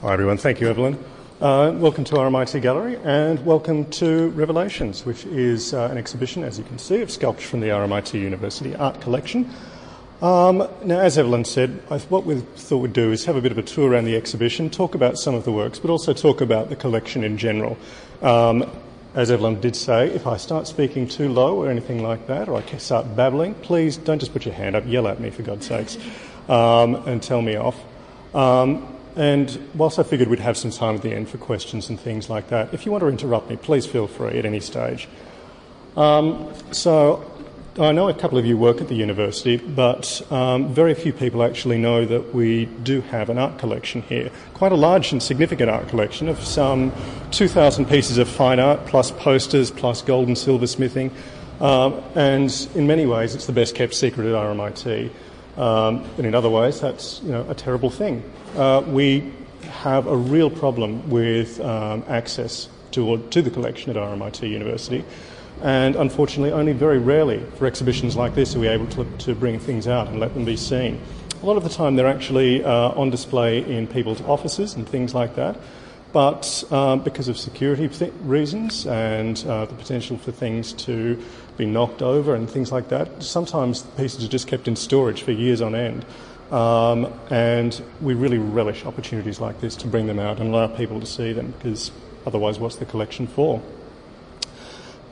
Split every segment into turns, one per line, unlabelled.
Hi, everyone. Thank you, Evelyn. Uh, welcome to RMIT Gallery and welcome to Revelations, which is uh, an exhibition, as you can see, of sculpture from the RMIT University Art Collection. Um, now, as Evelyn said, I, what we thought we'd do is have a bit of a tour around the exhibition, talk about some of the works, but also talk about the collection in general. Um, as Evelyn did say, if I start speaking too low or anything like that, or I start babbling, please don't just put your hand up, yell at me for God's sakes, um, and tell me off. Um, and whilst I figured we'd have some time at the end for questions and things like that, if you want to interrupt me, please feel free at any stage. Um, so I know a couple of you work at the university, but um, very few people actually know that we do have an art collection here. Quite a large and significant art collection of some 2,000 pieces of fine art, plus posters, plus gold and silver smithing. Um, and in many ways, it's the best kept secret at RMIT. Um, and in other ways, that's you know, a terrible thing. Uh, we have a real problem with um, access to, to the collection at RMIT University. And unfortunately, only very rarely for exhibitions like this are we able to, to bring things out and let them be seen. A lot of the time, they're actually uh, on display in people's offices and things like that. But um, because of security reasons and uh, the potential for things to be knocked over and things like that, sometimes pieces are just kept in storage for years on end. Um, and we really relish opportunities like this to bring them out and allow people to see them because otherwise, what's the collection for?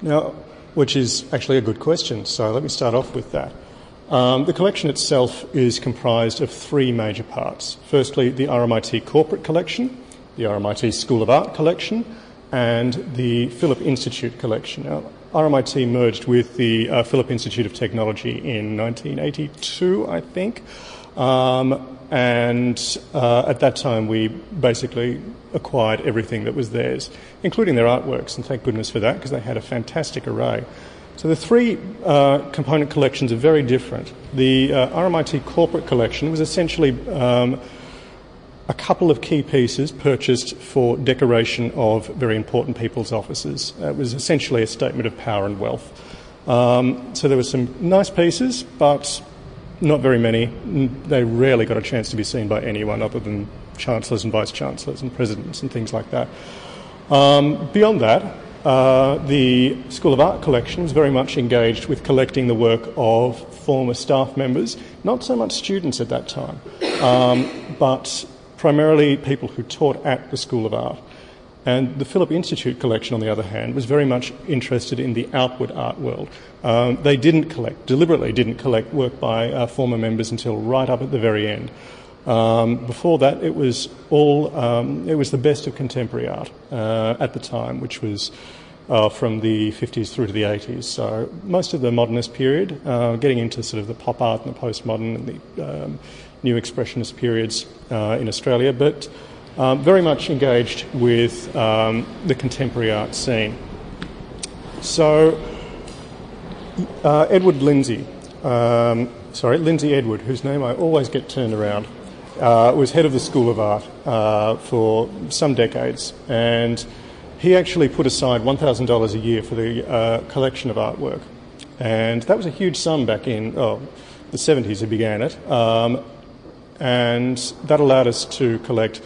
Now, which is actually a good question, so let me start off with that. Um, the collection itself is comprised of three major parts. Firstly, the RMIT corporate collection, the RMIT School of Art collection, and the Phillip Institute collection. Now, RMIT merged with the uh, Phillip Institute of Technology in 1982, I think. Um, and uh, at that time, we basically acquired everything that was theirs, including their artworks, and thank goodness for that because they had a fantastic array. So the three uh, component collections are very different. The uh, RMIT corporate collection was essentially um, a couple of key pieces purchased for decoration of very important people's offices. It was essentially a statement of power and wealth. Um, so there were some nice pieces, but not very many. They rarely got a chance to be seen by anyone other than chancellors and vice chancellors and presidents and things like that. Um, beyond that, uh, the School of Art collection was very much engaged with collecting the work of former staff members, not so much students at that time, um, but primarily people who taught at the School of Art. And the Phillip Institute collection, on the other hand, was very much interested in the outward art world. Um, they didn't collect, deliberately didn't collect work by uh, former members until right up at the very end. Um, before that, it was all um, it was the best of contemporary art uh, at the time, which was uh, from the 50s through to the 80s. So most of the modernist period, uh, getting into sort of the pop art and the postmodern and the um, new expressionist periods uh, in Australia, but um, very much engaged with um, the contemporary art scene. So, uh, Edward Lindsay, um, sorry, Lindsay Edward, whose name I always get turned around, uh, was head of the School of Art uh, for some decades, and he actually put aside $1,000 a year for the uh, collection of artwork. And that was a huge sum back in oh, the 70s, he began it. Um, and that allowed us to collect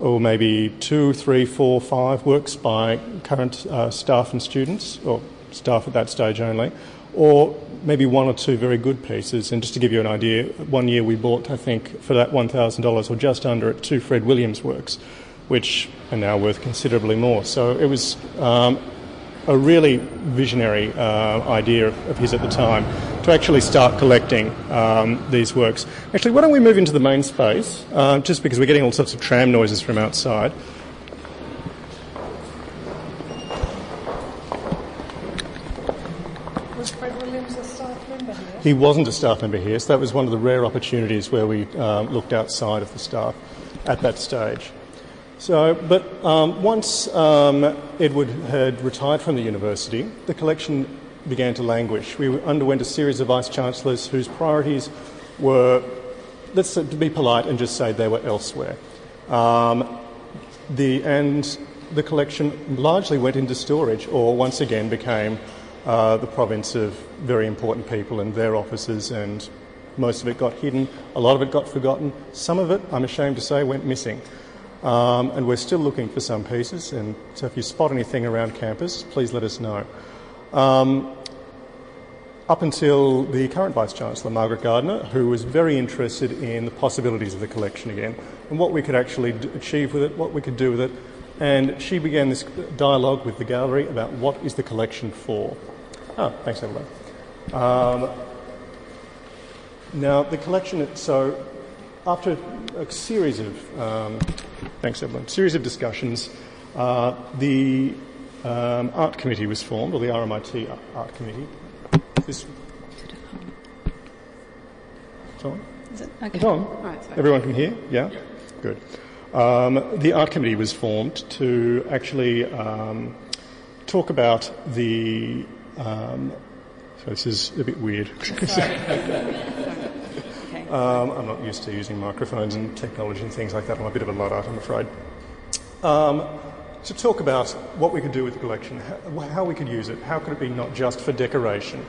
or maybe two, three, four, five works by current uh, staff and students, or staff at that stage only, or maybe one or two very good pieces. And just to give you an idea, one year we bought, I think, for that $1,000 or just under it, two Fred Williams works, which are now worth considerably more. So it was um, a really visionary uh, idea of his at the time to actually start collecting um, these works. Actually, why don't we move into the main space, uh, just because we're getting all sorts of tram noises from outside.
Was Fred Williams a staff member here?
He wasn't a staff member here, so that was one of the rare opportunities where we um, looked outside of the staff at that stage. So, but um, once um, Edward had retired from the university, the collection began to languish. We underwent a series of vice chancellors whose priorities were, let's to be polite and just say they were elsewhere. Um, the, and the collection largely went into storage, or once again became uh, the province of very important people and their offices, and most of it got hidden. A lot of it got forgotten. Some of it, I'm ashamed to say, went missing. Um, and we're still looking for some pieces, and so if you spot anything around campus, please let us know. Um, up until the current Vice Chancellor, Margaret Gardner, who was very interested in the possibilities of the collection again and what we could actually achieve with it, what we could do with it. And she began this dialogue with the gallery about what is the collection for. Oh, thanks, Evelyn. Um, now, the collection, so after a series of, um, thanks, Evelyn, series of discussions, uh, the um, art committee was formed, or the RMIT art committee, this. It's on?
Is it? Okay.
It's on?
Right.
Everyone can hear? Yeah? Good. Um, the art committee was formed to actually um, talk about the. Um, so this is a bit weird. Um, I'm not used to using microphones and technology and things like that. I'm a bit of a luddite, I'm afraid. Um, to talk about what we could do with the collection, how we could use it, how could it be not just for decoration.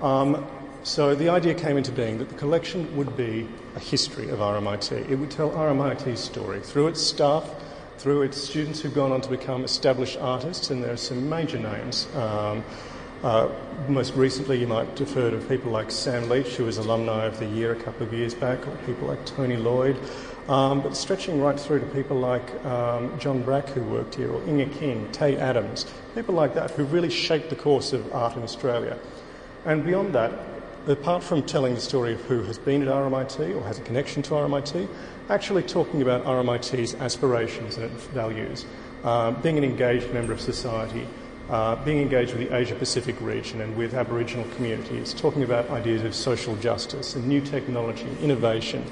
Um, so the idea came into being that the collection would be a history of RMIT. It would tell RMIT's story through its staff, through its students who've gone on to become established artists, and there are some major names. Um, uh, most recently, you might heard of people like Sam Leach, who was alumni of the year a couple of years back, or people like Tony Lloyd, um, but stretching right through to people like um, John Brack, who worked here, or Inge King, Tate Adams, people like that, who really shaped the course of art in Australia. And beyond that, apart from telling the story of who has been at RMIT or has a connection to RMIT, actually talking about RMIT's aspirations and its values, uh, being an engaged member of society, uh, being engaged with the Asia Pacific region and with Aboriginal communities, talking about ideas of social justice and new technology, innovation.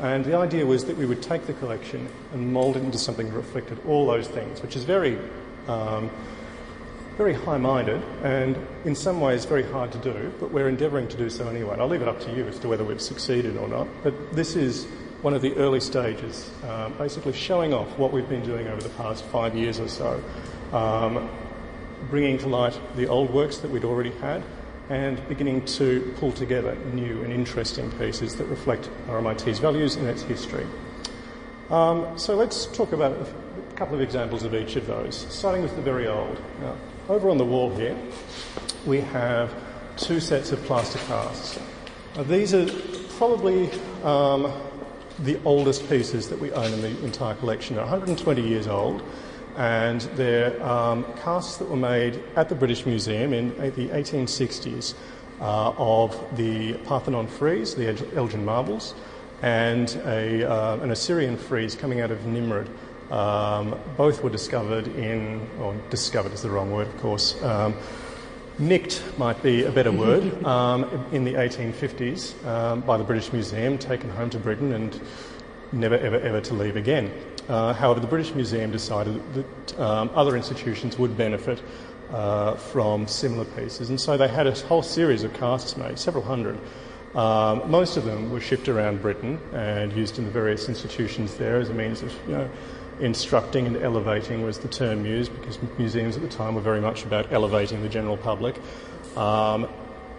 And the idea was that we would take the collection and mould it into something that reflected all those things, which is very um, very high minded and in some ways very hard to do, but we're endeavouring to do so anyway. And I'll leave it up to you as to whether we've succeeded or not. But this is one of the early stages, uh, basically showing off what we've been doing over the past five years or so, um, bringing to light the old works that we'd already had. And beginning to pull together new and interesting pieces that reflect RMIT's values and its history. Um, so let's talk about a couple of examples of each of those, starting with the very old. Now, over on the wall here, we have two sets of plaster casts. Now, these are probably um, the oldest pieces that we own in the entire collection. They're 120 years old, and they're um, casts that were made at the British Museum in the 1860s uh, of the Parthenon frieze, the Elgin marbles, and a, uh, an Assyrian frieze coming out of Nimrud. Um, both were discovered in, or discovered is the wrong word, of course. Um, nicked might be a better word, um, in the 1850s um, by the British Museum, taken home to Britain and never, ever, ever to leave again. Uh, however, the British Museum decided that um, other institutions would benefit uh, from similar pieces, and so they had a whole series of casts made, several hundred. Um, most of them were shipped around Britain and used in the various institutions there as a means of, you know, instructing and elevating was the term used because museums at the time were very much about elevating the general public um,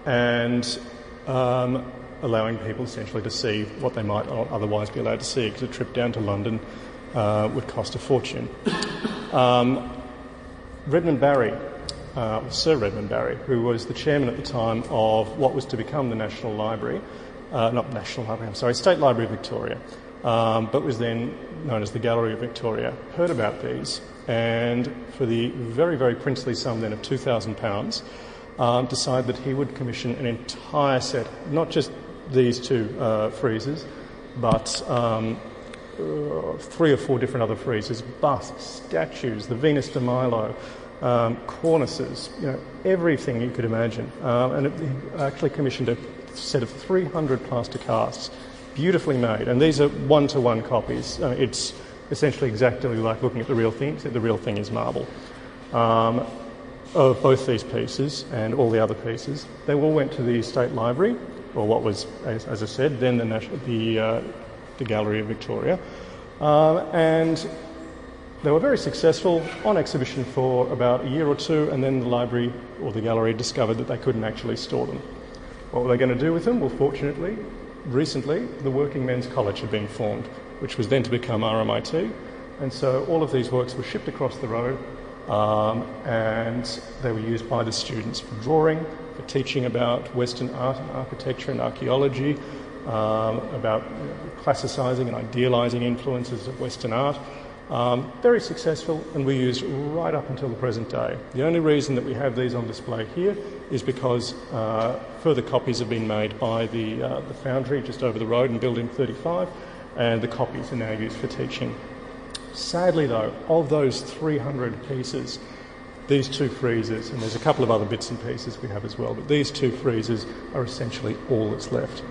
and um, allowing people essentially to see what they might otherwise be allowed to see because a trip down to London uh, would cost a fortune. Um, Redmond Barry, uh, Sir Redmond Barry, who was the chairman at the time of what was to become the National Library, uh, not National Library, I'm sorry, State Library of Victoria, um, but was then known as the Gallery of Victoria, heard about these and for the very, very princely sum then of £2,000, um, decided that he would commission an entire set, not just these two uh, friezes, but um, uh, three or four different other friezes, busts, statues, the Venus de Milo, um, cornices, you know, everything you could imagine. Um, and it, he actually commissioned a set of 300 plaster casts, beautifully made. And these are one-to-one copies. Uh, it's essentially exactly like looking at the real thing, except the real thing is marble. Um, of both these pieces and all the other pieces, they all went to the State Library, or what was, as, as I said, then the, National, the, uh, the Gallery of Victoria. Um, and they were very successful on exhibition for about a year or two, and then the library or the gallery discovered that they couldn't actually store them. What were they going to do with them? Well, fortunately, recently, the Working Men's College had been formed, which was then to become RMIT, And so all of these works were shipped across the road um, and they were used by the students for drawing, for teaching about Western art and architecture and archaeology, um, about classicising and idealising influences of Western art. Um, very successful, and we used right up until the present day. The only reason that we have these on display here is because uh, further copies have been made by the, uh, the foundry just over the road in Building 35, and the copies are now used for teaching. Sadly, though, of those 300 pieces, these two friezes, and there's a couple of other bits and pieces we have as well, but these two friezes are essentially all that's left.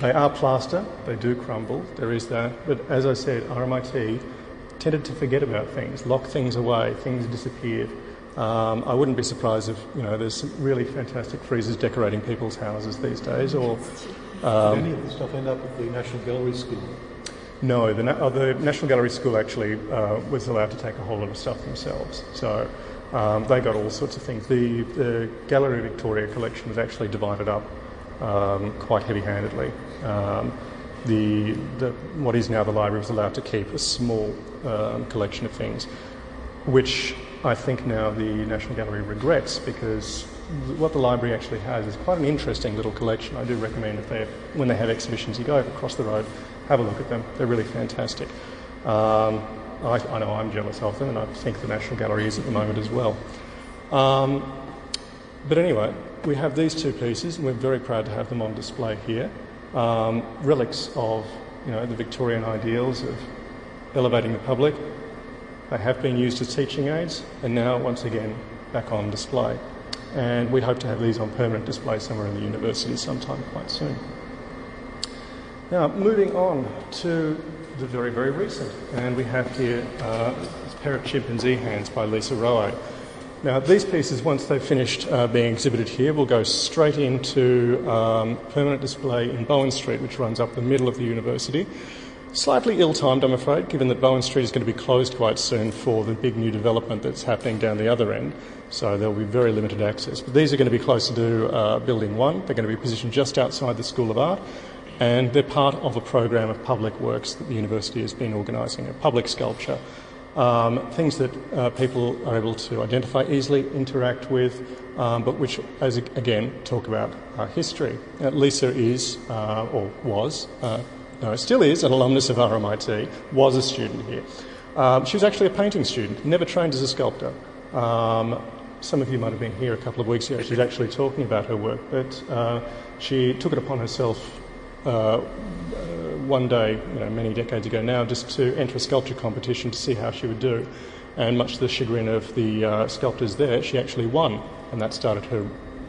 They are plaster, they do crumble, there is that, but as I said, RMIT tended to forget about things, lock things away, things disappeared. Um, I wouldn't be surprised if you know there's some really fantastic friezes decorating people's houses these days, or
um, Did any of the stuff end up at the National Gallery School?
No, the, uh, the National Gallery School actually uh, was allowed to take a whole lot of stuff themselves. So um, they got all sorts of things. The, the Gallery Victoria collection was actually divided up um, quite heavy-handedly. Um, the, the, what is now the library was allowed to keep a small um, collection of things, which I think now the National Gallery regrets because what the library actually has is quite an interesting little collection. I do recommend if they, when they have exhibitions, you go across the road, have a look at them. They're really fantastic. Um, I, I, know I'm jealous of them, and I think the National Gallery is at the moment as well. Um, but anyway, we have these two pieces, and we're very proud to have them on display here. Um, relics of you know the Victorian ideals of elevating the public. They have been used as teaching aids, and now once again back on display. And we hope to have these on permanent display somewhere in the university sometime quite soon. Now, moving on to the very, very recent, and we have here uh, this pair of chimpanzee hands by Lisa Roet. Now, these pieces, once they've finished uh, being exhibited here, will go straight into um, permanent display in Bowen Street, which runs up the middle of the university. Slightly ill timed, I'm afraid, given that Bowen Street is going to be closed quite soon for the big new development that's happening down the other end, so there'll be very limited access. But these are going to be closer to uh, Building 1, they're going to be positioned just outside the School of Art, and they're part of a program of public works that the university has been organising, a public sculpture. Um, things that uh, people are able to identify easily, interact with, um, but which, as again, talk about our history. Uh, Lisa is, uh, or was, uh, no, still is an alumnus of RMIT, was a student here. Um, she was actually a painting student, never trained as a sculptor. Um, some of you might have been here a couple of weeks ago. She's actually talking about her work, but uh, she took it upon herself uh, one day, you know, many decades ago now, just to enter a sculpture competition to see how she would do. And much to the chagrin of the uh, sculptors there, she actually won, and that started her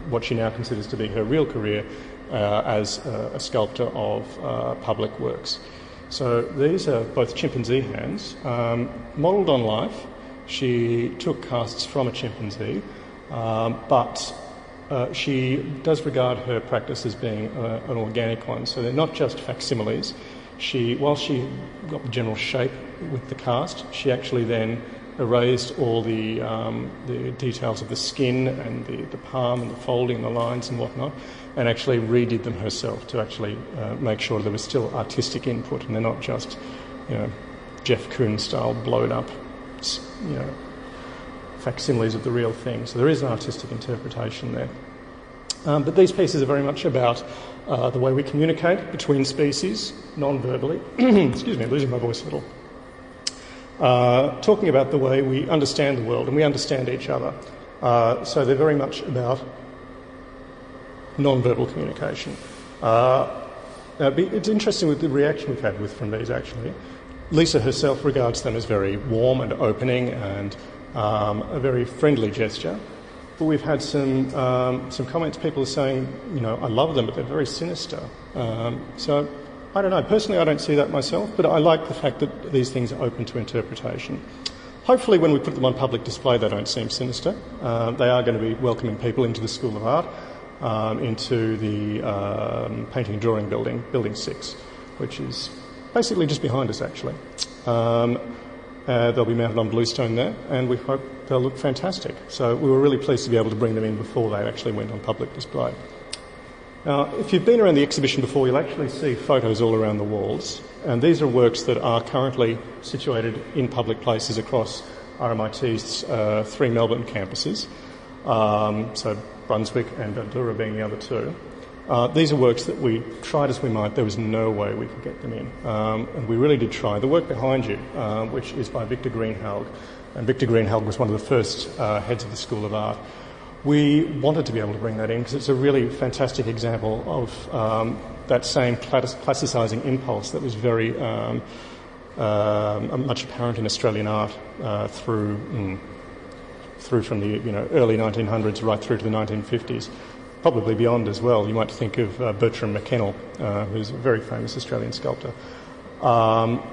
what she now considers to be her real career uh, as a, a, sculptor of uh, public works. So these are both chimpanzee hands, um, modelled on life. She took casts from a chimpanzee, um, but uh, she does regard her practice as being uh, an organic one. So they're not just facsimiles. She, while she got the general shape with the cast, she actually then erased all the, um, the details of the skin and the, the palm and the folding and the lines and whatnot, and actually redid them herself to actually uh, make sure there was still artistic input and they're not just, you know, Jeff Koons style blown up, you know, facsimiles of the real thing. So there is an artistic interpretation there. Um, but these pieces are very much about uh, the way we communicate between species non-verbally. Excuse me, losing my voice a little uh, talking about the way we understand the world and we understand each other. Uh, so they're very much about non-verbal communication. Uh, it's interesting with the reaction we've had with from these actually. Lisa herself regards them as very warm and opening and um, a very friendly gesture. But we've had some um, some comments. People are saying, you know, I love them, but they're very sinister. Um, so I don't know. Personally, I don't see that myself, but I like the fact that these things are open to interpretation. Hopefully, when we put them on public display, they don't seem sinister. Uh, they are going to be welcoming people into the School of Art, um, into the um, painting and drawing building, Building 6, which is basically just behind us, actually. Um, uh, they'll be mounted on bluestone there, and we hope they'll look fantastic. So we were really pleased to be able to bring them in before they actually went on public display. Now, if you've been around the exhibition before, you'll actually see photos all around the walls, and these are works that are currently situated in public places across RMIT's uh, three Melbourne campuses, um, so Brunswick and Bundoora being the other two. Uh, these are works that we tried as we might, there was no way we could get them in. Um, and we really did try. The work behind you, uh, which is by Victor Greenhalgh, and Victor Greenhalgh was one of the first uh, heads of the School of Art. We wanted to be able to bring that in because it's a really fantastic example of um, that same classicising impulse that was very um, um, much apparent in Australian art uh, through. Mm, through from the you know, early 1900s right through to the 1950s probably beyond as well. You might think of uh, Bertram Mackennal, uh, who's a very famous Australian sculptor. Um,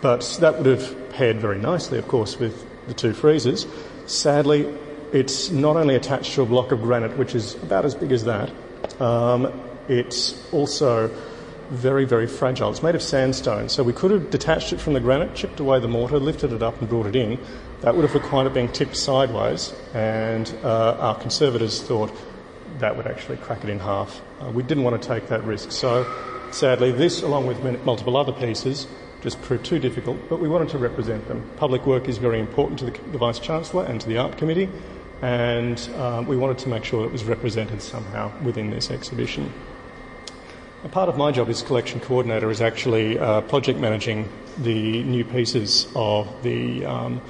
but that would have paired very nicely, of course, with the two friezes. Sadly, it's not only attached to a block of granite, which is about as big as that, um, it's also very, very fragile. It's made of sandstone, so we could have detached it from the granite, chipped away the mortar, lifted it up, and brought it in. That would have required it being tipped sideways, and uh, our conservators thought that would actually crack it in half. Uh, we didn't want to take that risk. So, sadly, this, along with multiple other pieces, just proved too difficult, but we wanted to represent them. Public work is very important to the, the Vice Chancellor and to the Art Committee, and um, we wanted to make sure it was represented somehow within this exhibition. A part of my job as collection coordinator is actually uh, project managing the new pieces of the um,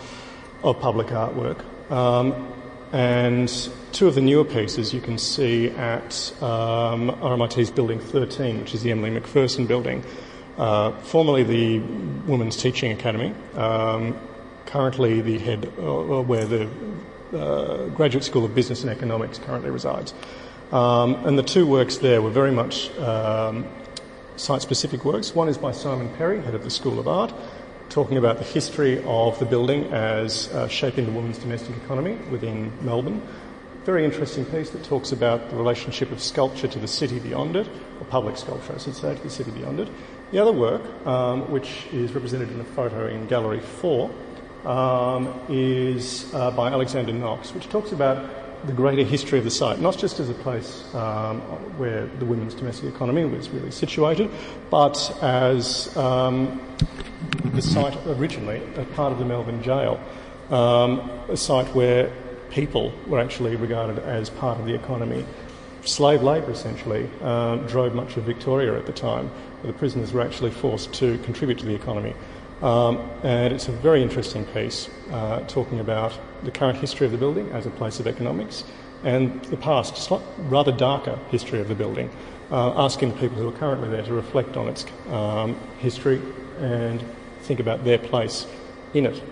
of public artwork. Um, and two of the newer pieces you can see at um, RMIT's Building 13, which is the Emily McPherson building, uh, formerly the Women's Teaching Academy, um, currently the head uh, where the uh, Graduate School of Business and Economics currently resides. Um, and the two works there were very much um, site specific works. One is by Simon Perry, head of the School of Art, talking about the history of the building as uh, shaping the women's domestic economy within Melbourne. Very interesting piece that talks about the relationship of sculpture to the city beyond it, or public sculpture, I should say, to the city beyond it. The other work, um, which is represented in a photo in Gallery 4, um, is uh, by Alexander Knox, which talks about the greater history of the site, not just as a place um, where the women's domestic economy was really situated, but as um, the site originally a part of the Melbourne jail, um, a site where people were actually regarded as part of the economy. Slave labour essentially uh, drove much of Victoria at the time, where the prisoners were actually forced to contribute to the economy. Um, and it's a very interesting piece uh, talking about the current history of the building as a place of economics and the past, rather darker history of the building, uh, asking the people who are currently there to reflect on its um, history and think about their place in it.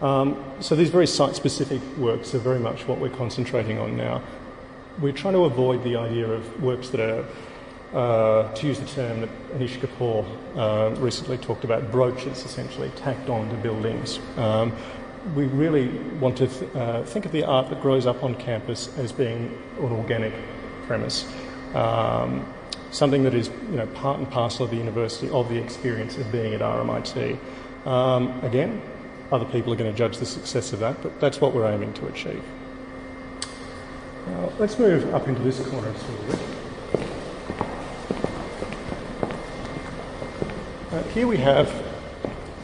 Um, so these very site-specific works are very much what we're concentrating on now. We're trying to avoid the idea of works that are, uh, to use the term that Anish Kapoor uh, recently talked about, brooches essentially tacked onto buildings. Um, we really want to th- uh, think of the art that grows up on campus as being an organic premise. Um, something that is you know, part and parcel of the university, of the experience of being at RMIT. Um, again, other people are going to judge the success of that, but that's what we're aiming to achieve. Now, let's move up into this corner a little bit. Uh, here we have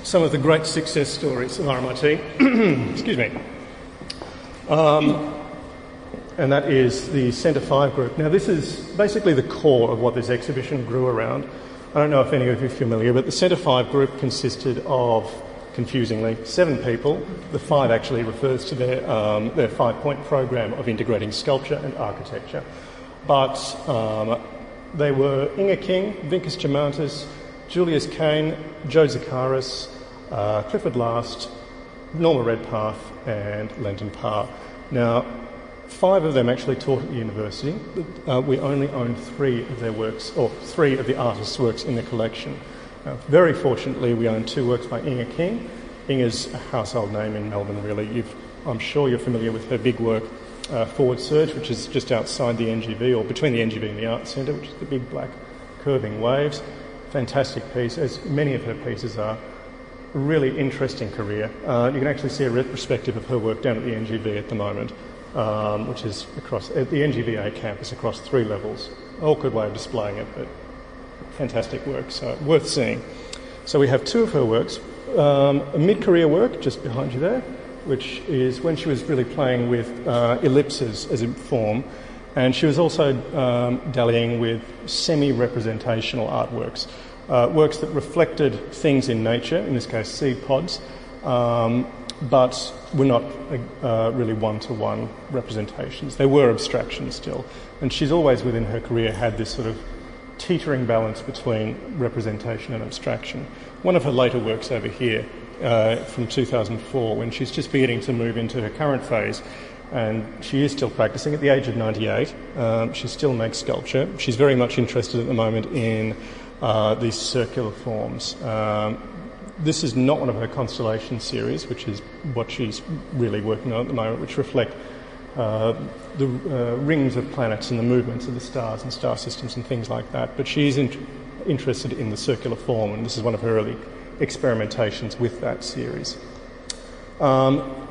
some of the great success stories of RMIT. Excuse me. Um, and that is the Centre 5 group. Now, this is basically the core of what this exhibition grew around. I don't know if any of you are familiar, but the Centre 5 group consisted of, confusingly, seven people. The five actually refers to their, um, their five point program of integrating sculpture and architecture. But um, they were Inge King, Vincas Jomantas, Julius Kane, Joe Zikaras, uh, Clifford Last, Norma Redpath, and Lenton Parr. Now, Five of them actually taught at the university. Uh, we only own three of their works, or three of the artists' works in the collection. Uh, very fortunately, we own two works by Inge King. Inge's a household name in Melbourne, really. You've, I'm sure you're familiar with her big work, uh, Forward Surge, which is just outside the NGV, or between the NGV and the Art Centre, which is the big black curving waves. Fantastic piece, as many of her pieces are. Really interesting career. Uh, you can actually see a retrospective of her work down at the NGV at the moment. Um, which is across at the NGVA campus across three levels. Awkward way of displaying it, but fantastic work, so worth seeing. So we have two of her works. Um, a mid-career work just behind you there, which is when she was really playing with uh, ellipses as a form, and she was also um, dallying with semi-representational artworks, uh, works that reflected things in nature, in this case seed pods, um, but were not uh, really one-to-one representations. They were abstractions still, and she's always within her career had this sort of teetering balance between representation and abstraction. One of her later works over here uh, from 2004, when she's just beginning to move into her current phase, and she is still practicing at the age of 98. Um, she still makes sculpture. She's very much interested at the moment in uh, these circular forms. Um, this is not one of her constellation series, which is what she's really working on at the moment, which reflect uh, the uh, rings of planets and the movements of the stars and star systems and things like that. But she's in- interested in the circular form, and this is one of her early experimentations with that series. Um,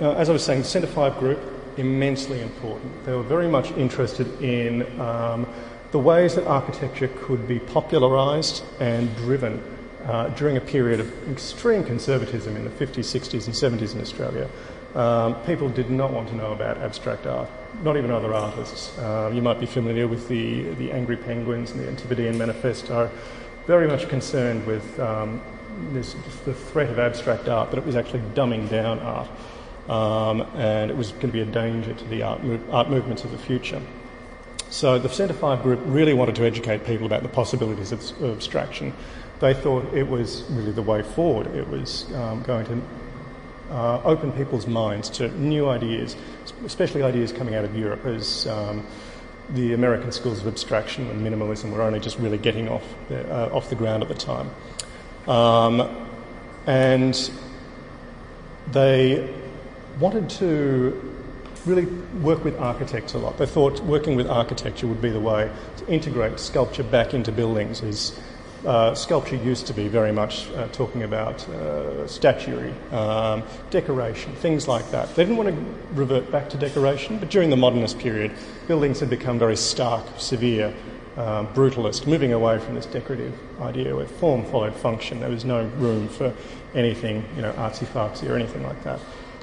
uh, as I was saying, the Centre 5 group, immensely important. They were very much interested in um, the ways that architecture could be popularised and driven uh, during a period of extreme conservatism in the 50s, 60s, and 70s in Australia. Um, people did not want to know about abstract art, not even other artists. Uh, you might be familiar with the, the Angry Penguins and the Antipodean Manifesto, very much concerned with um, this, the threat of abstract art, that it was actually dumbing down art. Um, and it was going to be a danger to the art, art movements of the future. So the Centre 5 group really wanted to educate people about the possibilities of, of abstraction. They thought it was really the way forward. It was um, going to uh, open people's minds to new ideas, especially ideas coming out of Europe, as um, the American schools of abstraction and minimalism were only just really getting off the, uh, off the ground at the time. Um, and they wanted to really work with architects a lot. They thought working with architecture would be the way to integrate sculpture back into buildings. As uh, sculpture used to be very much uh, talking about uh, statuary, um, decoration, things like that. They didn't want to revert back to decoration, but during the modernist period, buildings had become very stark, severe, um, brutalist, moving away from this decorative idea where form followed function. There was no room for anything, you know, artsy fartsy or anything like that.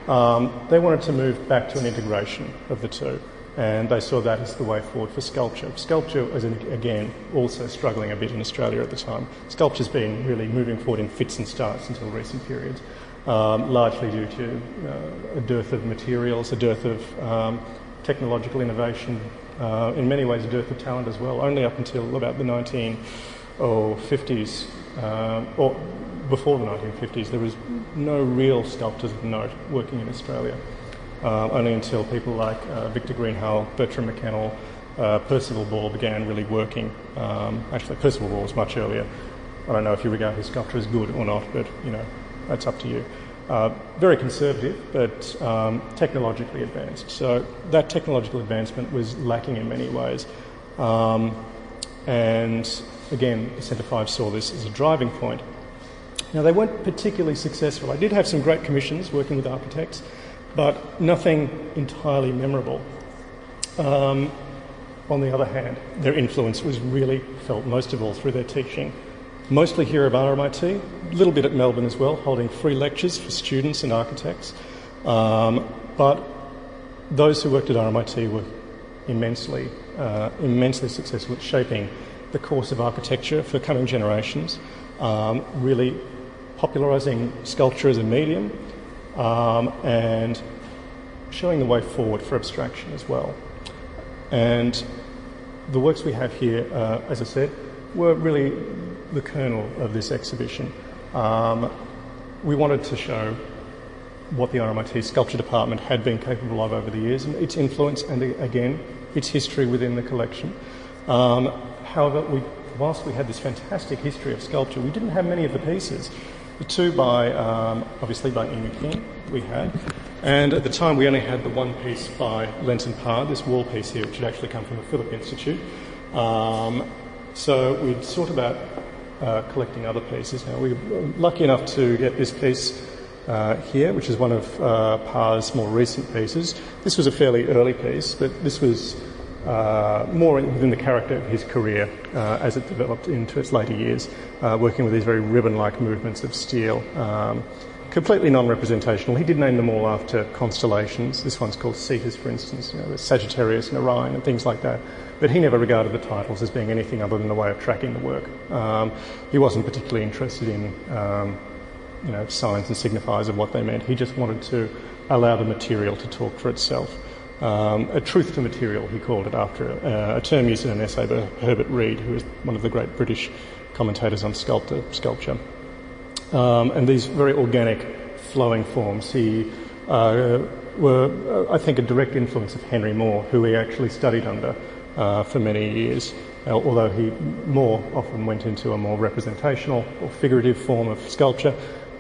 Um, they wanted to move back to an integration of the two, and they saw that as the way forward for sculpture. Sculpture was, again, also struggling a bit in Australia at the time. Sculpture's been really moving forward in fits and starts until recent periods, um, largely due to uh, a dearth of materials, a dearth of um, technological innovation, uh, in many ways, a dearth of talent as well. Only up until about the 1950s, uh, or before the 1950s, there was no real sculptors of note working in Australia. Uh, only until people like uh, Victor Greenhalgh, Bertram Mackennal, uh, Percival Ball began really working. Um, actually, Percival Ball was much earlier. I don't know if you regard his sculpture as good or not, but you know, that's up to you. Uh, very conservative, but um, technologically advanced. So that technological advancement was lacking in many ways. Um, and again, the Centre 5 saw this as a driving point. Now, they weren't particularly successful. I did have some great commissions working with architects, but nothing entirely memorable. Um, on the other hand, their influence was really felt most of all through their teaching. Mostly here at RMIT, a little bit at Melbourne as well, holding free lectures for students and architects. Um, but those who worked at RMIT were immensely, uh, immensely successful at shaping the course of architecture for coming generations, um, really popularising sculpture as a medium, um, and showing the way forward for abstraction as well. And the works we have here, uh, as I said, were really the kernel of this exhibition. Um, we wanted to show what the RMIT Sculpture Department had been capable of over the years and its influence and, again, its history within the collection. Um, however, we, whilst we had this fantastic history of sculpture, we didn't have many of the pieces. The two by, um, obviously, by Amy King, we had. And at the time, we only had the one piece by Lenton Parr, this wall piece here, which had actually come from the Phillip Institute. Um, so we'd sought about uh, collecting other pieces. Now, we were lucky enough to get this piece uh, here, which is one of uh, Parr's more recent pieces. This was a fairly early piece, but this was uh, more within the character of his career uh, as it developed into its later years, uh, working with these very ribbon-like movements of steel. Um, completely non-representational. He did name them all after constellations. This one's called Cetus, for instance, you know, Sagittarius and Orion and things like that. But he never regarded the titles as being anything other than a way of tracking the work. Um, he wasn't particularly interested in, um, you know, signs and signifiers of what they meant. He just wanted to allow the material to talk for itself. Um, a truth to material, he called it after uh, a term used in an essay by Herbert Read, who was one of the great British commentators on sculptor, sculpture. Um, and these very organic, flowing forms. He uh, were, uh, I think, a direct influence of Henry Moore, who he actually studied under uh, for many years. Uh, although he more often went into a more representational or figurative form of sculpture,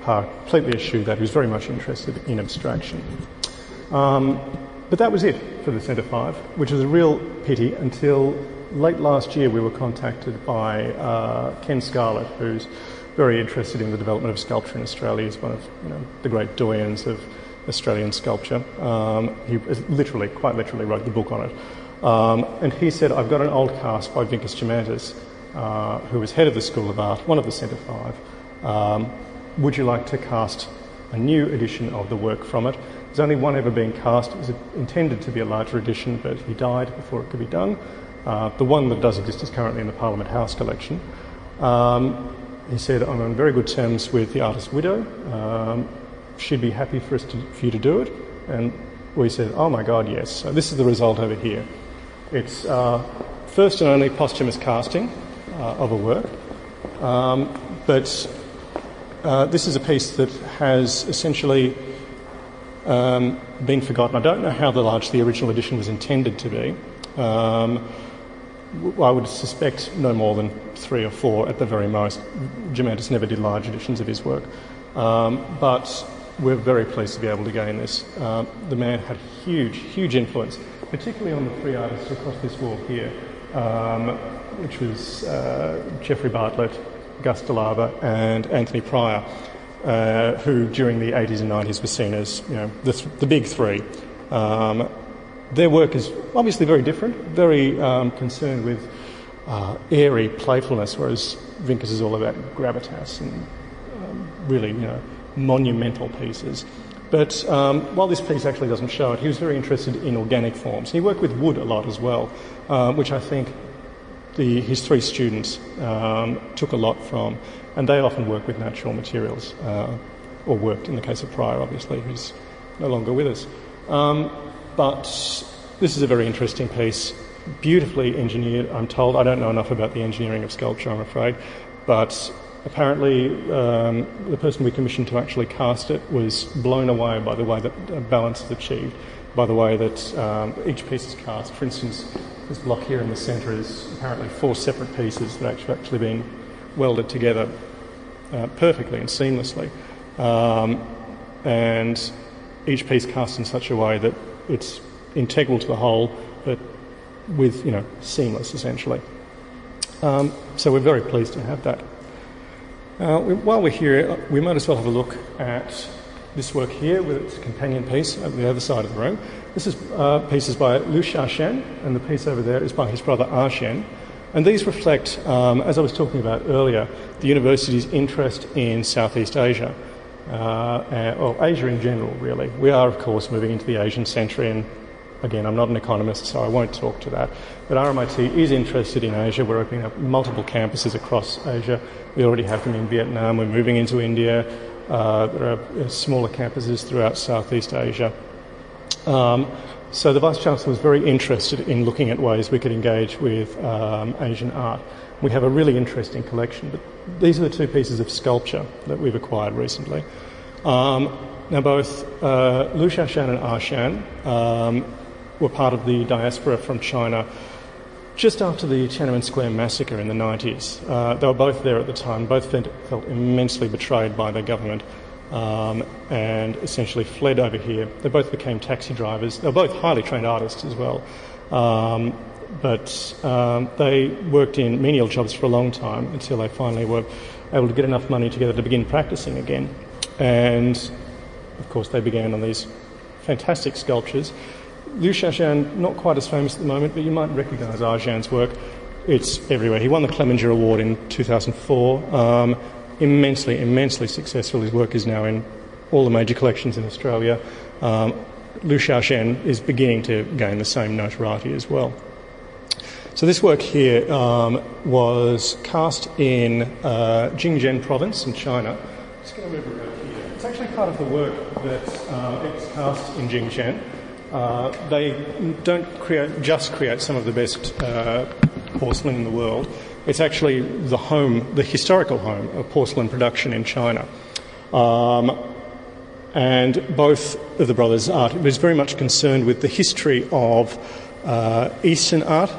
completely eschewed that. He was very much interested in abstraction. Um, but that was it for the Centre 5, which was a real pity until late last year we were contacted by uh, Ken Scarlett, who's very interested in the development of sculpture in Australia. He's one of you know, the great doyens of Australian sculpture. Um, he literally, quite literally, wrote the book on it. Um, and he said, I've got an old cast by Vincas Jomantas, uh, who was head of the School of Art, one of the Centre Five. Um, would you like to cast a new edition of the work from it? There's only one ever been cast. It was intended to be a larger edition, but he died before it could be done. Uh, the one that does exist is currently in the Parliament House collection. Um, he said, I'm on very good terms with the artist's widow. Um, she'd be happy for, us to, for you to do it. And we said, oh my God, yes. So this is the result over here. It's uh, first and only posthumous casting uh, of a work. Um, but uh, this is a piece that has essentially um, been forgotten. I don't know how large the original edition was intended to be. Um, I would suspect no more than three or four at the very most. Jomantas never did large editions of his work. Um, but we're very pleased to be able to gain this. Um, the man had huge, huge influence, particularly on the three artists across this wall here, um, which was uh, Geoffrey Bartlett, Gus Dall'Ava, and Anthony Pryor, uh, who during the 80s and 90s were seen as you know, the, th- the big three. Um, their work is obviously very different, very um, concerned with uh, airy playfulness, whereas Vincas is all about gravitas and um, really, you know, monumental pieces. But um, while this piece actually doesn't show it, he was very interested in organic forms. He worked with wood a lot as well, uh, which I think the, his three students um, took a lot from, and they often work with natural materials, uh, or worked in the case of Pryor, obviously, who's no longer with us. Um, but this is a very interesting piece, beautifully engineered, I'm told. I don't know enough about the engineering of sculpture, I'm afraid, but apparently um, the person we commissioned to actually cast it was blown away by the way that balance is achieved, by the way that um, each piece is cast. For instance, this block here in the centre is apparently four separate pieces that have actually been welded together uh, perfectly and seamlessly. Um, and each piece cast in such a way that it's integral to the whole, but with, you know, seamless essentially. Um, so we're very pleased to have that. Uh, we, while we're here, we might as well have a look at this work here with its companion piece at the other side of the room. This is uh, pieces by Liu Xiaoxian, and the piece over there is by his brother Arshen. And these reflect, um, as I was talking about earlier, the university's interest in Southeast Asia uh, well, Asia in general, really. We are, of course, moving into the Asian century, and again, I'm not an economist, so I won't talk to that. But RMIT is interested in Asia. We're opening up multiple campuses across Asia. We already have them in Vietnam. We're moving into India. Uh, there are uh, smaller campuses throughout Southeast Asia. Um, so the Vice Chancellor was very interested in looking at ways we could engage with um, Asian art. We have a really interesting collection, but these are the two pieces of sculpture that we've acquired recently. Um, now, both uh, Liu Xiaoxian and Arshen um, were part of the diaspora from China just after the Tiananmen Square massacre in the 90s. Uh, they were both there at the time, both felt immensely betrayed by their government. Um, and essentially fled over here. They both became taxi drivers. They were both highly trained artists as well. Um, but um, they worked in menial jobs for a long time until they finally were able to get enough money together to begin practicing again. And of course, they began on these fantastic sculptures. Liu Xiaoxian, not quite as famous at the moment, but you might recognise Arjan's work. It's everywhere. He won the Clemenger Award in 2004. Um, immensely, immensely successful. His work is now in all the major collections in Australia. Um, Liu Xiaoxian is beginning to gain the same notoriety as well. So this work here um, was cast in uh, Jingzhen province in China. It's actually part of the work that uh, it's cast in Jingzhen. Uh, they don't create, just create some of the best uh, porcelain in the world. It's actually the home, the historical home of porcelain production in China. Um, and both of the brothers' art was very much concerned with the history of uh, Eastern art,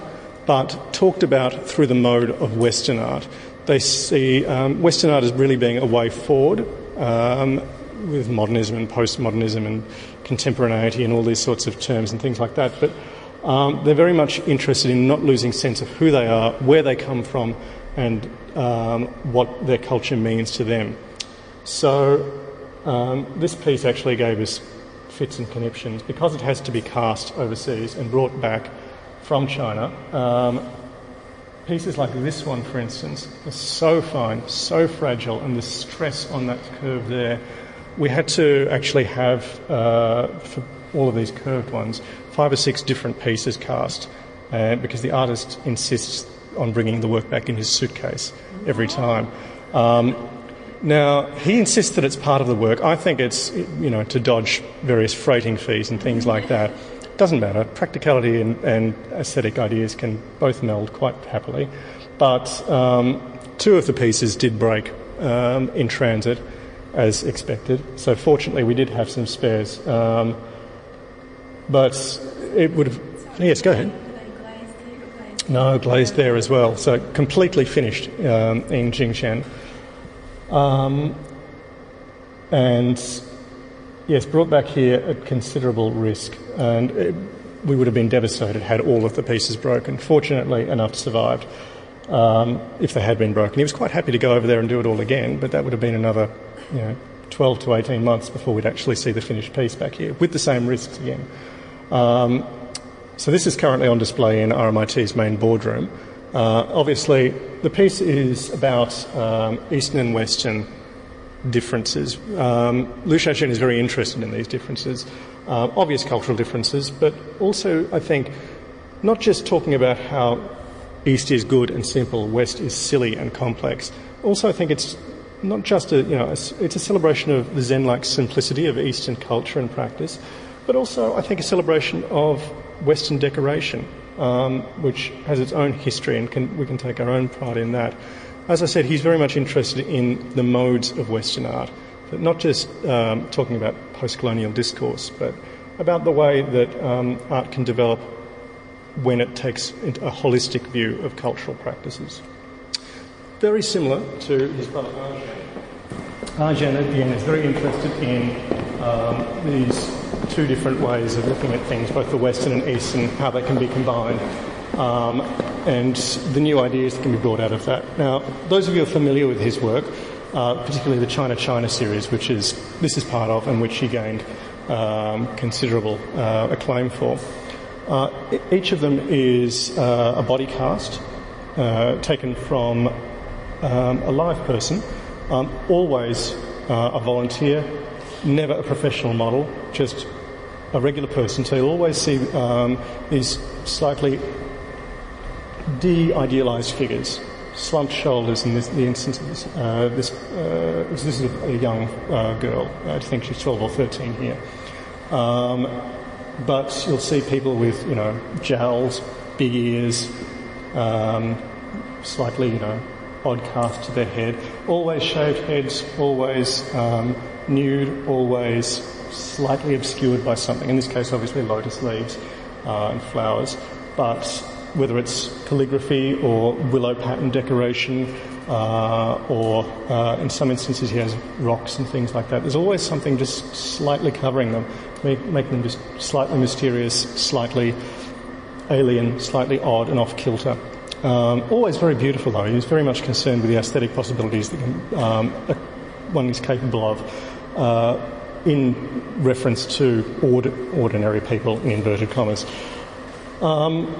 but talked about through the mode of Western art. They see um, Western art as really being a way forward um, with modernism and postmodernism and contemporaneity and all these sorts of terms and things like that. But um, they're very much interested in not losing sense of who they are, where they come from, and um, what their culture means to them. So um, this piece actually gave us fits and conniptions because it has to be cast overseas and brought back from China. Um, pieces like this one, for instance, are so fine, so fragile, and the stress on that curve there. We had to actually have, uh, for all of these curved ones, five or six different pieces cast uh, because the artist insists on bringing the work back in his suitcase every time. Um, now, he insists that it's part of the work. I think it's, you know, to dodge various freighting fees and things like that. Doesn't matter. Practicality and, and aesthetic ideas can both meld quite happily. But um, two of the pieces did break um, in transit, as expected. So, fortunately, we did have some spares. Um, but it would have. Yes, go ahead. No, glazed there as well. So, completely finished um, in Jingzhen. Um, and yes, brought back here at considerable risk. And it, we would have been devastated had all of the pieces broken. Fortunately, enough survived. Um, if they had been broken, he was quite happy to go over there and do it all again, but that would have been another, you know, 12 to 18 months before we'd actually see the finished piece back here with the same risks again. Um, so this is currently on display in RMIT's main boardroom. Uh, obviously, the piece is about um, Eastern and Western differences. Um, Liu Xiaoxian is very interested in these differences, uh, obvious cultural differences, but also, I think, not just talking about how East is good and simple, West is silly and complex. Also, I think it's not just a, you know, it's a celebration of the Zen-like simplicity of Eastern culture and practice, but also, I think, a celebration of Western decoration, um, which has its own history and can, we can take our own pride in that. As I said, he's very much interested in the modes of Western art, but not just um, talking about post colonial discourse, but about the way that um, art can develop when it takes a holistic view of cultural practices. Very similar to his brother Arjan. Arjan, again, is very interested in um, these two different ways of looking at things, both the Western and Eastern, how they can be combined, um, and the new ideas that can be brought out of that. Now, those of you who are familiar with his work, uh, particularly the China China series, which is this is part of, and which he gained um, considerable uh, acclaim for. Uh, each of them is uh, a body cast uh, taken from um, a live person, um, always uh, a volunteer, never a professional model, just a regular person. So you'll always see um, these slightly de idealized figures. Slumped shoulders in this, the instance of this. Uh, this, uh, this is a, young uh, girl. I think she's 12 or 13 here. Um, but you'll see people with, you know, jowls, big ears, um, slightly, you know, odd cast to their head. Always shaved heads, always um, nude, always slightly obscured by something. In this case, obviously, lotus leaves uh, and flowers. But whether it's calligraphy or willow pattern decoration, uh, or uh, in some instances he has rocks and things like that. There's always something just slightly covering them, make, making them just slightly mysterious, slightly alien, slightly odd and off kilter. Um, always very beautiful though. He's very much concerned with the aesthetic possibilities that um, one is capable of. Uh, in reference to ord- ordinary people, in inverted commas. Um,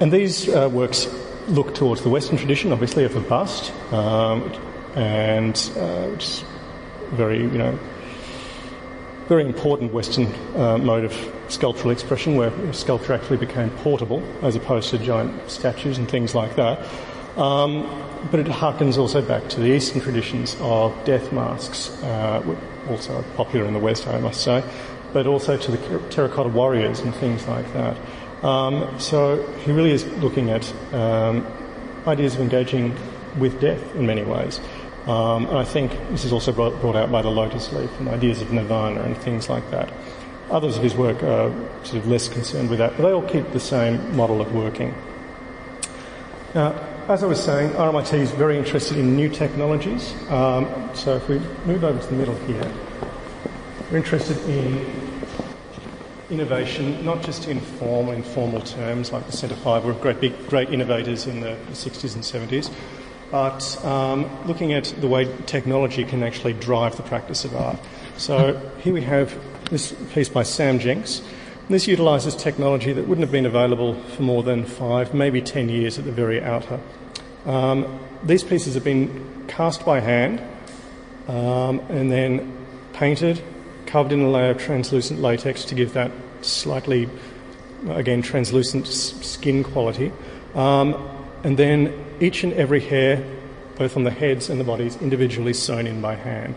and these uh, works look towards the Western tradition, obviously, of the bust, um, and uh, very, you know, very important Western uh, mode of sculptural expression, where sculpture actually became portable as opposed to giant statues and things like that. Um, but it harkens also back to the Eastern traditions of death masks, uh, also popular in the West, I must say, but also to the terracotta warriors and things like that. Um, so he really is looking at um, ideas of engaging with death in many ways. Um, and I think this is also brought, brought, out by the lotus leaf and ideas of nirvana and things like that. Others of his work are sort of less concerned with that, but they all keep the same model of working. Now, as I was saying, RMIT is very interested in new technologies. Um, so if we move over to the middle here, we're interested in innovation, not just in form, in formal terms, like the Centre 5 were great, big, great innovators in the 60s and 70s, but um, looking at the way technology can actually drive the practice of art. So here we have this piece by Sam Jinks. This utilises technology that wouldn't have been available for more than five, maybe ten years at the very outer. Um, these pieces have been cast by hand um, and then painted, covered in a layer of translucent latex to give that slightly, again, translucent skin quality. Um, and then each and every hair, both on the heads and the bodies, individually sewn in by hand.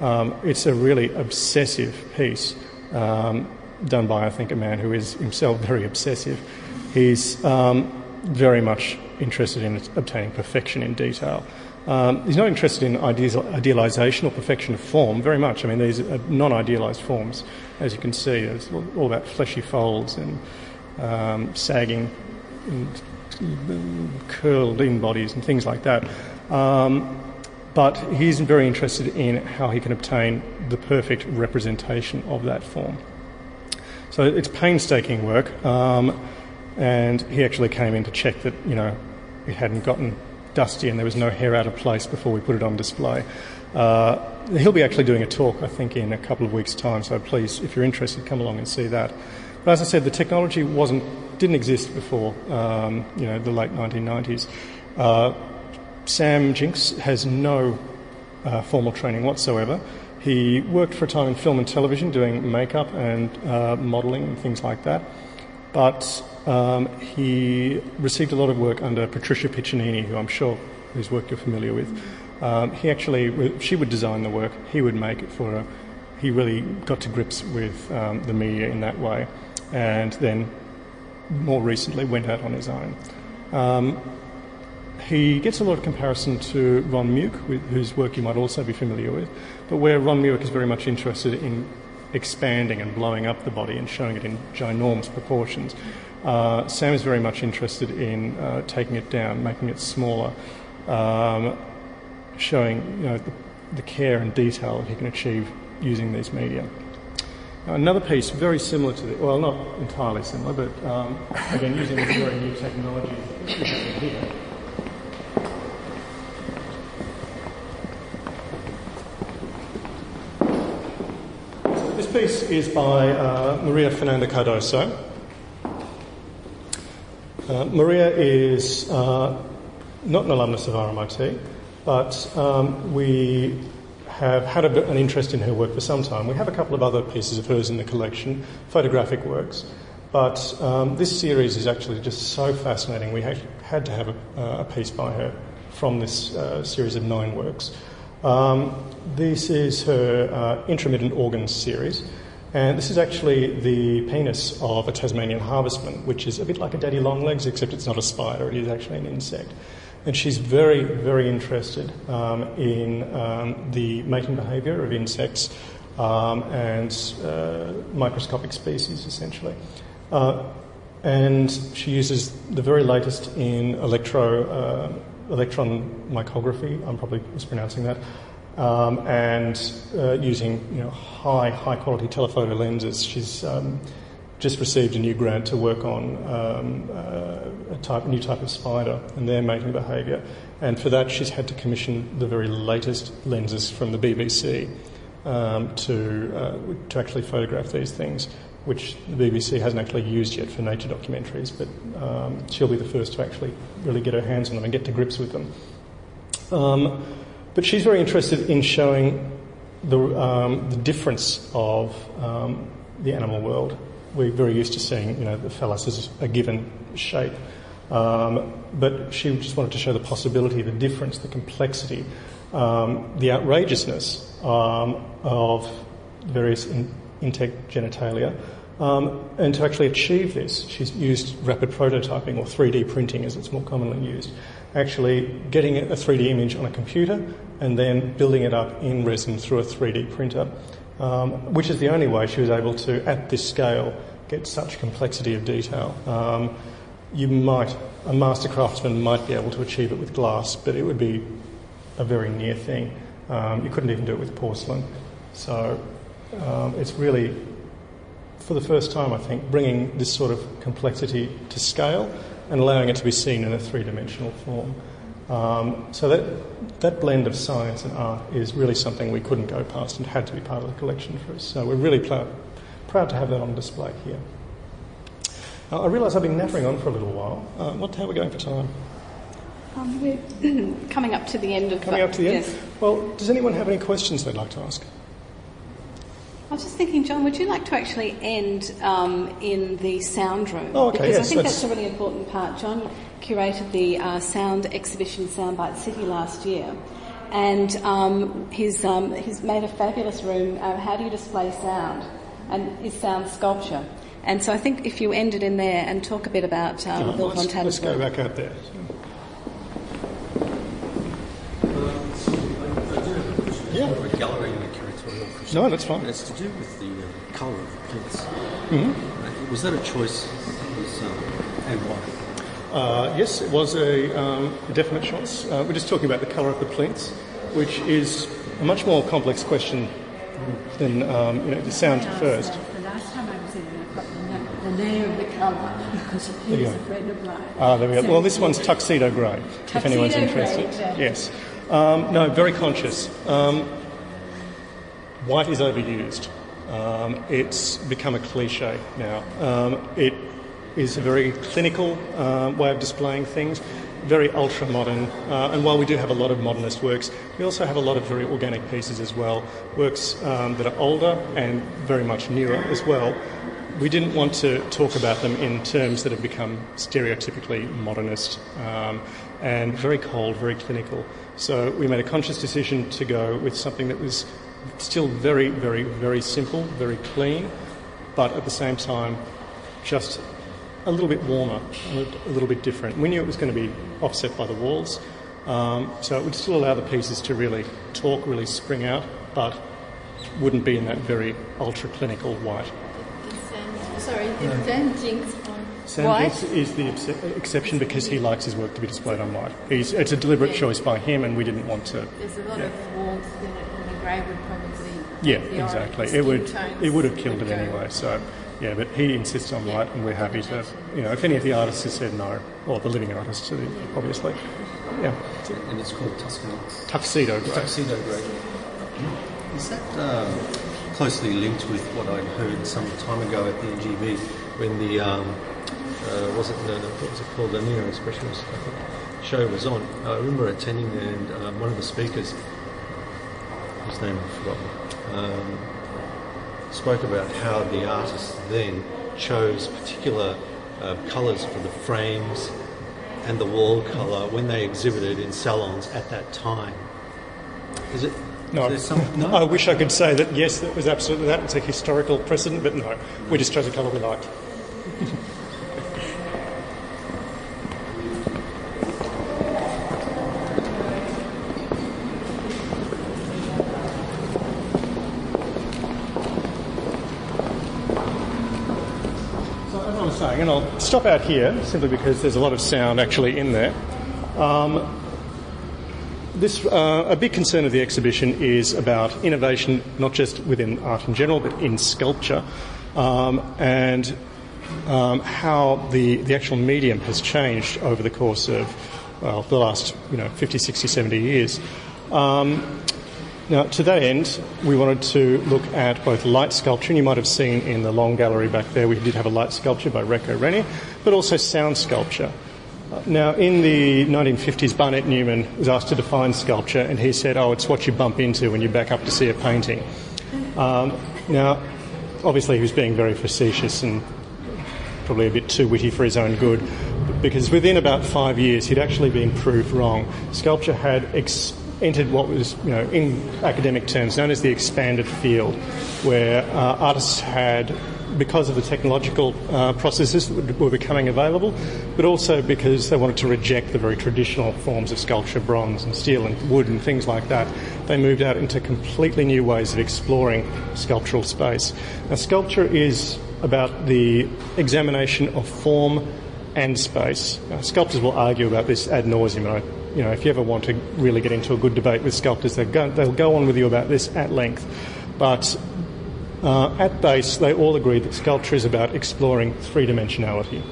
Um, it's a really obsessive piece. Um, done by, I think, a man who is himself very obsessive. He's um, very much interested in obtaining perfection in detail. Um, he's not interested in idealisation or perfection of form very much. I mean, these are non idealised forms, as you can see. It's all about fleshy folds and um, sagging and curled in bodies and things like that. Um, but he's very interested in how he can obtain the perfect representation of that form. So it's painstaking work, um, and he actually came in to check that you know it hadn't gotten dusty and there was no hair out of place before we put it on display. Uh, he'll be actually doing a talk, I think, in a couple of weeks' time. So please, if you're interested, come along and see that. But as I said, the technology wasn't didn't exist before um, you know the late 1990s. Uh, Sam Jinks has no uh, formal training whatsoever. He worked for a time in film and television doing makeup and uh, modelling and things like that. But um, he received a lot of work under Patricia Piccinini, who I'm sure whose work you're familiar with. Um, he actually, she would design the work, he would make it for her. He really got to grips with um, the media in that way, and then more recently went out on his own. Um, he gets a lot of comparison to Ron Mueck, whose work you might also be familiar with, but where Ron Mueck is very much interested in expanding and blowing up the body and showing it in ginormous proportions. Uh, Sam is very much interested in uh, taking it down, making it smaller, um, showing you know, the, the, care and detail that he can achieve using these media. Another piece very similar to the, well, not entirely similar, but um, again using this very new technology here. This piece is by uh, Maria Fernanda Cardoso. Uh, Maria is uh, not an alumnus of RMIT, but um, we have had a, an interest in her work for some time. We have a couple of other pieces of hers in the collection, photographic works. But um, this series is actually just so fascinating. We had to have a, a piece by her from this uh, series of nine works. Um, this is her uh, intromittent organs series, and this is actually the penis of a Tasmanian harvestman, which is a bit like a daddy longlegs, except it's not a spider, it is actually an insect. And she's very, very interested um, in um, the mating behaviour of insects um, and uh, microscopic species, essentially. Uh, and she uses the very latest in electro. Uh, electron micrography, I'm probably mispronouncing that, um, and uh, using you know, high, high quality telephoto lenses. She's um, just received a new grant to work on um, uh, a type, new type of spider and their mating behaviour. And for that, she's had to commission the very latest lenses from the BBC. um, to, uh, to actually photograph these things, which the BBC hasn't actually used yet for nature documentaries, but um, she'll be the first to actually really get her hands on them and get to grips with them. Um, but she's very interested in showing the, um, the difference of um, the animal world. We're very used to seeing, you know, the phallus as a given shape. Um, but she just wanted to show the possibility, the difference, the complexity, um, the outrageousness um, of various in- genitalia. Um, and to actually achieve this, she's used rapid prototyping or 3D printing as it's more commonly used. Actually, getting a 3D image on a computer and then building it up in resin through a 3D printer, um, which is the only way she was able to, at this scale, get such complexity of detail. Um, you might, a master craftsman might be able to achieve it with glass, but it would be a very near thing. Um, you couldn't even do it with porcelain. So um, it's really, for the first time, I think, bringing this sort of complexity to scale and allowing it to be seen in a three dimensional form. Um, so that, that blend of science and art is really something we couldn't go past and had to be part of the collection for us. So we're really proud, proud to have that on display here. Uh, I realise I've been nattering on for a little while. Uh, what, how are we going for time?
Um, we're coming up to the end of
Coming up to the end?
Yes.
Well, does anyone have any questions they'd like to ask?
I was just thinking, Jon, would you like to actually end um, in the sound room?
Oh, okay,
Because I think
that's-
that's a really important part. Jon curated the uh, sound exhibition Soundbite City last year, and um, he's, um, he's made a fabulous room. Uh, how do you display sound? And is sound sculpture. And so I think if you ended in there and talk a bit about um, Bill
let's, let's go
work.
back out there.
Yeah. A gallery and a curatorial question.
No, that's fine.
It's to do with the uh, colour of the prints.
Mm-hmm.
Uh, Was that a choice? Was, um, and why?
Uh, yes, it was a, um, a definite choice. Uh, we're just talking about the colour of the plinths, which is a much more complex question than um, you know the sound first.
The last time I was in, I got the, the name of the colour because he's
go.
a friend of mine.
Ah, there we go.
So
Well, this one's tuxedo grey, if
Tuxedo
anyone's
grey,
interested.
exactly.
Yes. Um, no, very conscious. Um, white is overused. Um, it's become a cliche now. Um, it is a very clinical um, way of displaying things, very ultra modern. Uh, and while we do have a lot of modernist works, we also have a lot of very organic pieces as well, works um, that are older and very much newer as well. We didn't want to talk about them in terms that have become stereotypically modernist um, and very cold, very clinical. So we made a conscious decision to go with something that was still very, very, very simple, very clean, but at the same time just a little bit warmer, a a little bit different. We knew it was going to be offset by the walls, um, so it would still allow the pieces to really talk, really spring out, but wouldn't be in that very ultra clinical white.
Sorry, is Dan Jinks on
Sam
white?
Is the ex- exception because he likes his work to be displayed on white. He's, it's a deliberate choice by him, and we didn't want to.
There's a lot of warmth in it, and the grey would probably.
Yeah,
the
exactly. It would it would have killed it anyway. So, yeah, but he insists on white, and we're happy to. You know, if any of the artists have said no, or the living artists, obviously, yeah,
And it's called Tuscany.
tuxedo grey.
Tuxedo grey. Is that um, closely linked with what I'd heard some time ago at the NGV when the um, uh, was it the what was it called the neo expressionist I think, show was on? I remember attending and um, one of the speakers, his name I've forgotten, um, spoke about how the artists then chose particular uh, colours for the frames and the wall colour when they exhibited in salons at that time. Is it?
No,
is some, no?
I wish I could say that yes, that was absolutely that. It's a historical precedent, but no, we just chose a colour we liked. So as I was saying, and I'll stop out here simply because there's a lot of sound actually in there. Um, this, uh, a big concern of the exhibition is about innovation, not just within art in general, but in sculpture, um, and um, how the, the actual medium has changed over the course of well, the last you know, 50, 60, 70 years. Um, now, to that end, we wanted to look at both light sculpture, and you might have seen in the long gallery back there, we did have a light sculpture by Recco Reni, but also sound sculpture. Now, in the 1950s, Barnett Newman was asked to define sculpture, and he said, Oh, it's what you bump into when you back up to see a painting. Um, now, obviously, he was being very facetious and probably a bit too witty for his own good, because within about five years he'd actually been proved wrong. Sculpture had ex- entered what was, you know, in academic terms known as the expanded field, where uh, artists had, because of the technological uh, processes that were becoming available, but also because they wanted to reject the very traditional forms of sculpture, bronze and steel and wood and things like that, they moved out into completely new ways of exploring sculptural space. Now, sculpture is about the examination of form and space. Now, sculptors will argue about this ad nauseum. You know, if you ever want to really get into a good debate with sculptors, they'll go, they'll go on with you about this at length. But uh, at base, they all agree that sculpture is about exploring three dimensionality.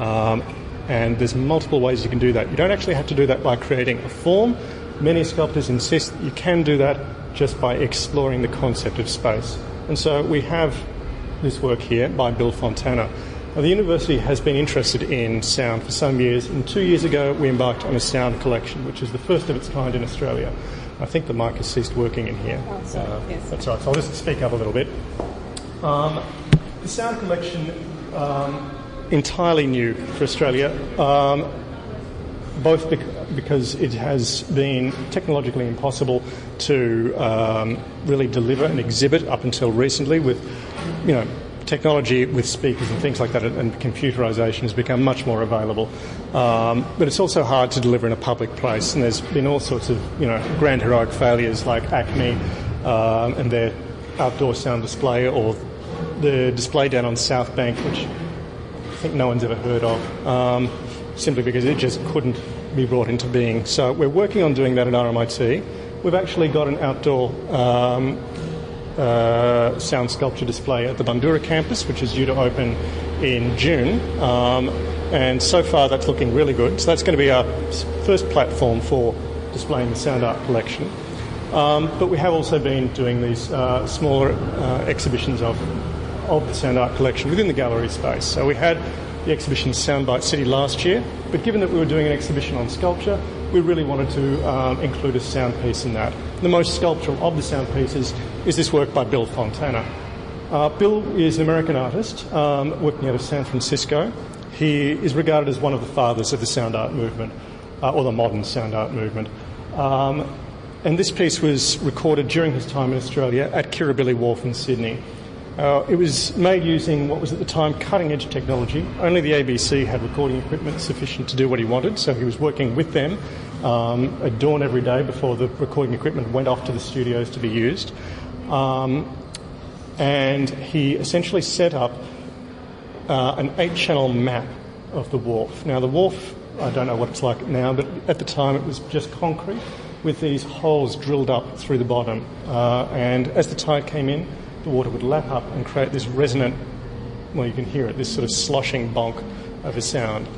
Um, and there's multiple ways you can do that. You don't actually have to do that by creating a form. Many sculptors insist that you can do that just by exploring the concept of space. And so we have this work here by Bill Fontana. Now, the university has been interested in sound for some years, and two years ago we embarked on a sound collection, which is the first of its kind in Australia. I think the mic has ceased working in here.
Oh, sorry, yes.
That's right, so I'll just speak up a little bit. Um, the sound collection, um, entirely new for Australia, um, both bec- because it has been technologically impossible to um, really deliver an exhibit up until recently with, you know, technology with speakers and things like that and computerization has become much more available. Um, but it's also hard to deliver in a public place and there's been all sorts of, you know, grand heroic failures like ACMI um, and their outdoor sound display or the display down on South Bank, which I think no one's ever heard of, um, simply because it just couldn't be brought into being. So we're working on doing that at RMIT. We've actually got an outdoor um, uh, sound sculpture display at the Bundoora campus, which is due to open in June. Um, and so far, that's looking really good. So that's going to be our first platform for displaying the sound art collection. Um, but we have also been doing these uh, smaller uh, exhibitions of, of the sound art collection within the gallery space. So we had the exhibition Soundbite City last year, but given that we were doing an exhibition on sculpture, we really wanted to um, include a sound piece in that. The most sculptural of the sound pieces is this work by Bill Fontana. Uh, Bill is an American artist um, working out of San Francisco. He is regarded as one of the fathers of the sound art movement, uh, or the modern sound art movement. Um, and this piece was recorded during his time in Australia at Kirribilli Wharf in Sydney. Uh, it was made using what was at the time cutting edge technology. Only the ABC had recording equipment sufficient to do what he wanted, so he was working with them um, at dawn every day before the recording equipment went off to the studios to be used. Um, and he essentially set up uh, an eight channel map of the wharf. Now, the wharf, I don't know what it's like now, but at the time it was just concrete with these holes drilled up through the bottom. Uh, and as the tide came in, the water would lap up and create this resonant, well, you can hear it, this sort of sloshing bonk of a sound.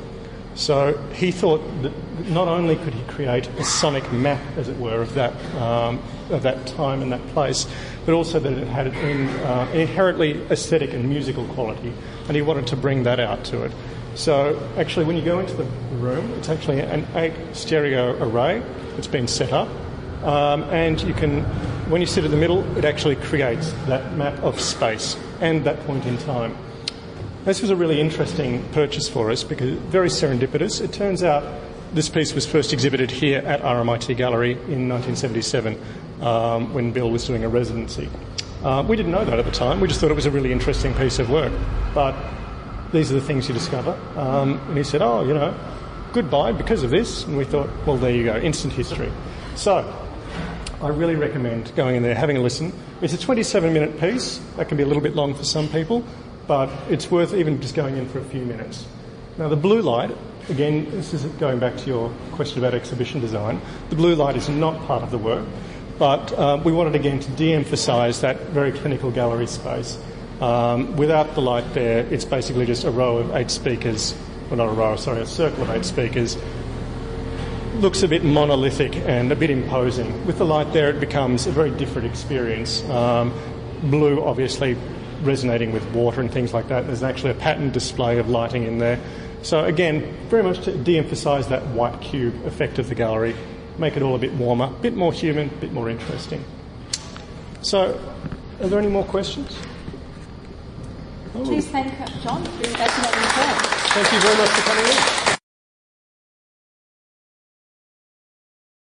So he thought that not only could he create a sonic map, as it were, of that, um, of that time and that place, but also that it had an uh, inherently aesthetic and musical quality, and he wanted to bring that out to it. So actually, when you go into the room, it's actually an eight stereo array that's been set up, um, and you can, when you sit in the middle, it actually creates that map of space and that point in time. This was a really interesting purchase for us because very serendipitous. It turns out this piece was first exhibited here at RMIT Gallery in 1977 um, when Bill was doing a residency. Uh, we didn't know that at the time. We just thought it was a really interesting piece of work. But these are the things you discover. Um, and he said, oh, you know, goodbye because of this. And we thought, well, there you go, instant history. So I really recommend going in there, having a listen. It's a 27 minute piece. That can be a little bit long for some people, but it's worth even just going in for a few minutes. Now, the blue light, again, this is going back to your question about exhibition design. The blue light is not part of the work, but uh, we wanted again to de emphasise that very clinical gallery space. Um, without the light there, it's basically just a row of eight speakers, well, not a row, sorry, a circle of eight speakers looks a bit monolithic and a bit imposing. With the light there, it becomes a very different experience. Um, blue, obviously, resonating with water and things like that. There's actually a pattern display of lighting in there. So, again, very much to de emphasise that white cube effect of the gallery, make it all a bit warmer, a bit more human, a bit more interesting. So, are there any more questions?
Please thank Jon.
Thank you very much for coming in.